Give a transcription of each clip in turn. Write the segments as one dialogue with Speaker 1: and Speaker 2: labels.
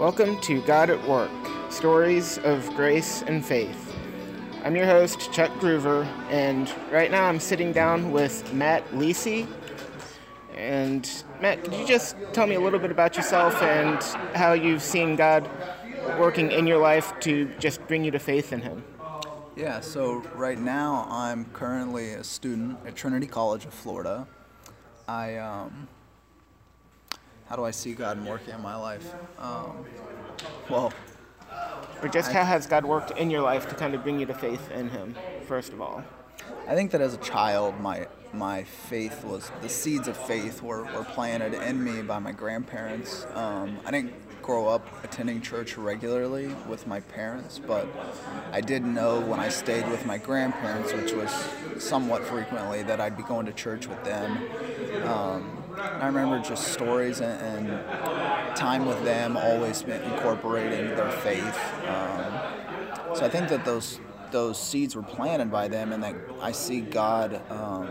Speaker 1: Welcome to God at Work Stories of Grace and Faith. I'm your host, Chuck Groover, and right now I'm sitting down with Matt Leecy. And Matt, could you just tell me a little bit about yourself and how you've seen God working in your life to just bring you to faith in Him?
Speaker 2: Yeah, so right now I'm currently a student at Trinity College of Florida. I um, how do I see God working in my life? Um, well,
Speaker 1: or just I, how has God worked in your life to kind of bring you to faith in Him, first of all?
Speaker 2: I think that as a child, my my faith was the seeds of faith were, were planted in me by my grandparents. Um, I didn't grow up attending church regularly with my parents, but I did know when I stayed with my grandparents, which was somewhat frequently, that I'd be going to church with them. Um, I remember just stories and, and, time with them, always incorporating their faith. Um, so I think that those those seeds were planted by them, and that I see God um,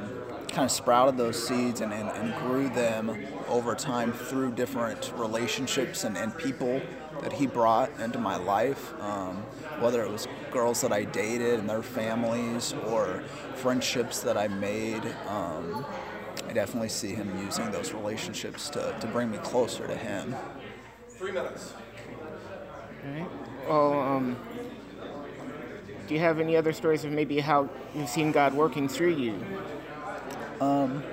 Speaker 2: kind of sprouted those seeds and, and, and, grew them over time through different relationships and, and people that He brought into my life. Um, whether it was girls that I dated and their families, or friendships that I made. Um, I definitely see him using those relationships to, to bring me closer to him.
Speaker 1: Three minutes. All right. Well, um, do you have any other stories of maybe how you've seen God working through you?
Speaker 2: Um,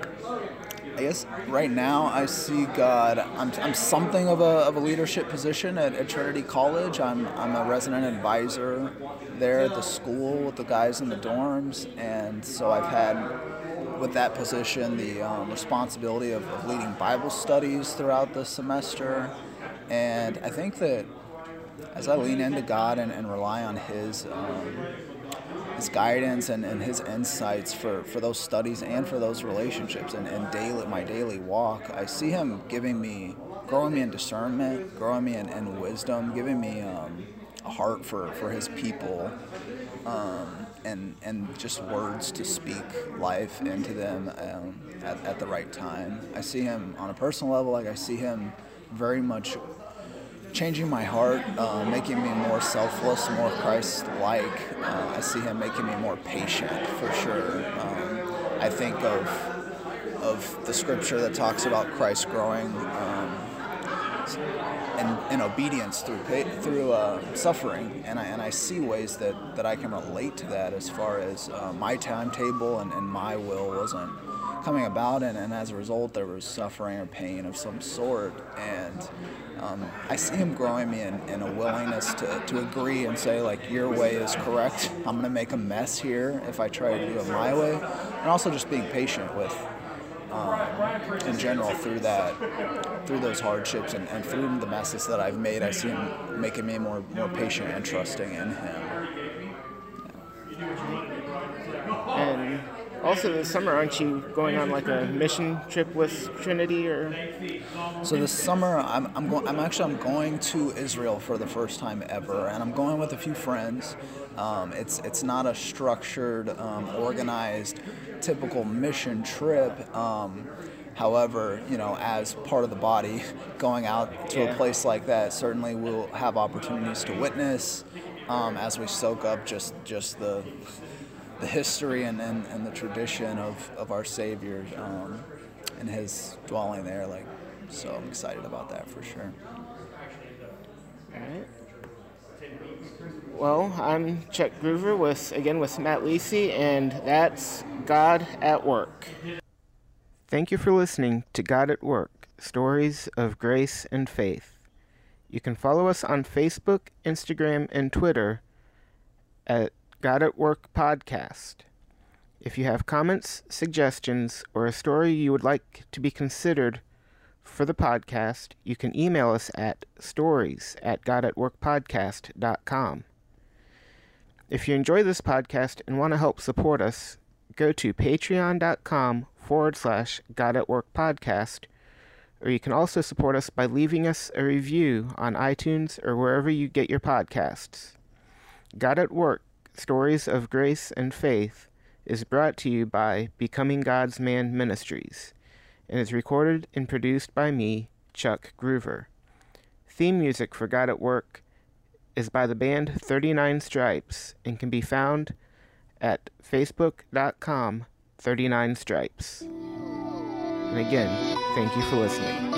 Speaker 2: I guess right now I see God. I'm, I'm something of a, of a leadership position at, at Trinity College. I'm, I'm a resident advisor there at the school with the guys in the dorms, and so I've had with that position the um, responsibility of, of, leading Bible studies throughout the semester. And I think that as I lean into God and, and rely on His, um, His guidance and, and His insights for, for those studies and for those relationships and, and daily, my daily walk, I see Him giving me, growing me in discernment, growing me in, in wisdom, giving me um, heart for, for His people. Um, and and just words to speak life into them um, at, at the right time. I see him on a personal level, like I see him very much changing my heart, uh, making me more selfless, more Christ-like. Uh, I see him making me more patient, for sure. Um, I think of of the scripture that talks about Christ growing. Um, and, and obedience through through uh, suffering, and I, and I see ways that, that I can relate to that as far as uh, my timetable and, and my will wasn't coming about, and, and as a result, there was suffering or pain of some sort, and um, I see him growing me in, in a willingness to, to agree and say like your way is correct. I'm gonna make a mess here if I try to do it my way, and also just being patient with um, in general through that, through those hardships and, and through the messes that I've made, I see him making me more more patient and trusting in him.
Speaker 1: Also this summer, aren't you going on like a mission trip with Trinity or?
Speaker 2: So this summer, I'm I'm, going. I'm actually I'm going to Israel for the first time ever, and I'm going with a few friends. Um, it's it's not a structured, um, organized, typical mission trip. Um, however, you know, as part of the body, going out to yeah. a place like that certainly will have opportunities to witness um, as we soak up just just the the history and, and, and the tradition of, of our Savior um, and his dwelling there. Like, so I'm excited about that for sure.
Speaker 1: All right. Well, I'm Chuck Groover with again with Matt Leecy, and that's God at Work. Thank you for listening to God at Work: Stories of Grace and Faith. You can follow us on Facebook, Instagram, and Twitter at God at Work Podcast. If you have comments, suggestions, or a story you would like to be considered for the podcast, you can email us at stories at godatworkpodcast.com. If you enjoy this podcast and want to help support us, go to patreon.com forward slash God at Work podcast, or you can also support us by leaving us a review on iTunes or wherever you get your podcasts. God at Work Stories of Grace and Faith is brought to you by Becoming God's Man Ministries and is recorded and produced by me, Chuck Groover. Theme music for God at Work is by the band 39 Stripes and can be found at facebook.com 39 Stripes. And again, thank you for listening.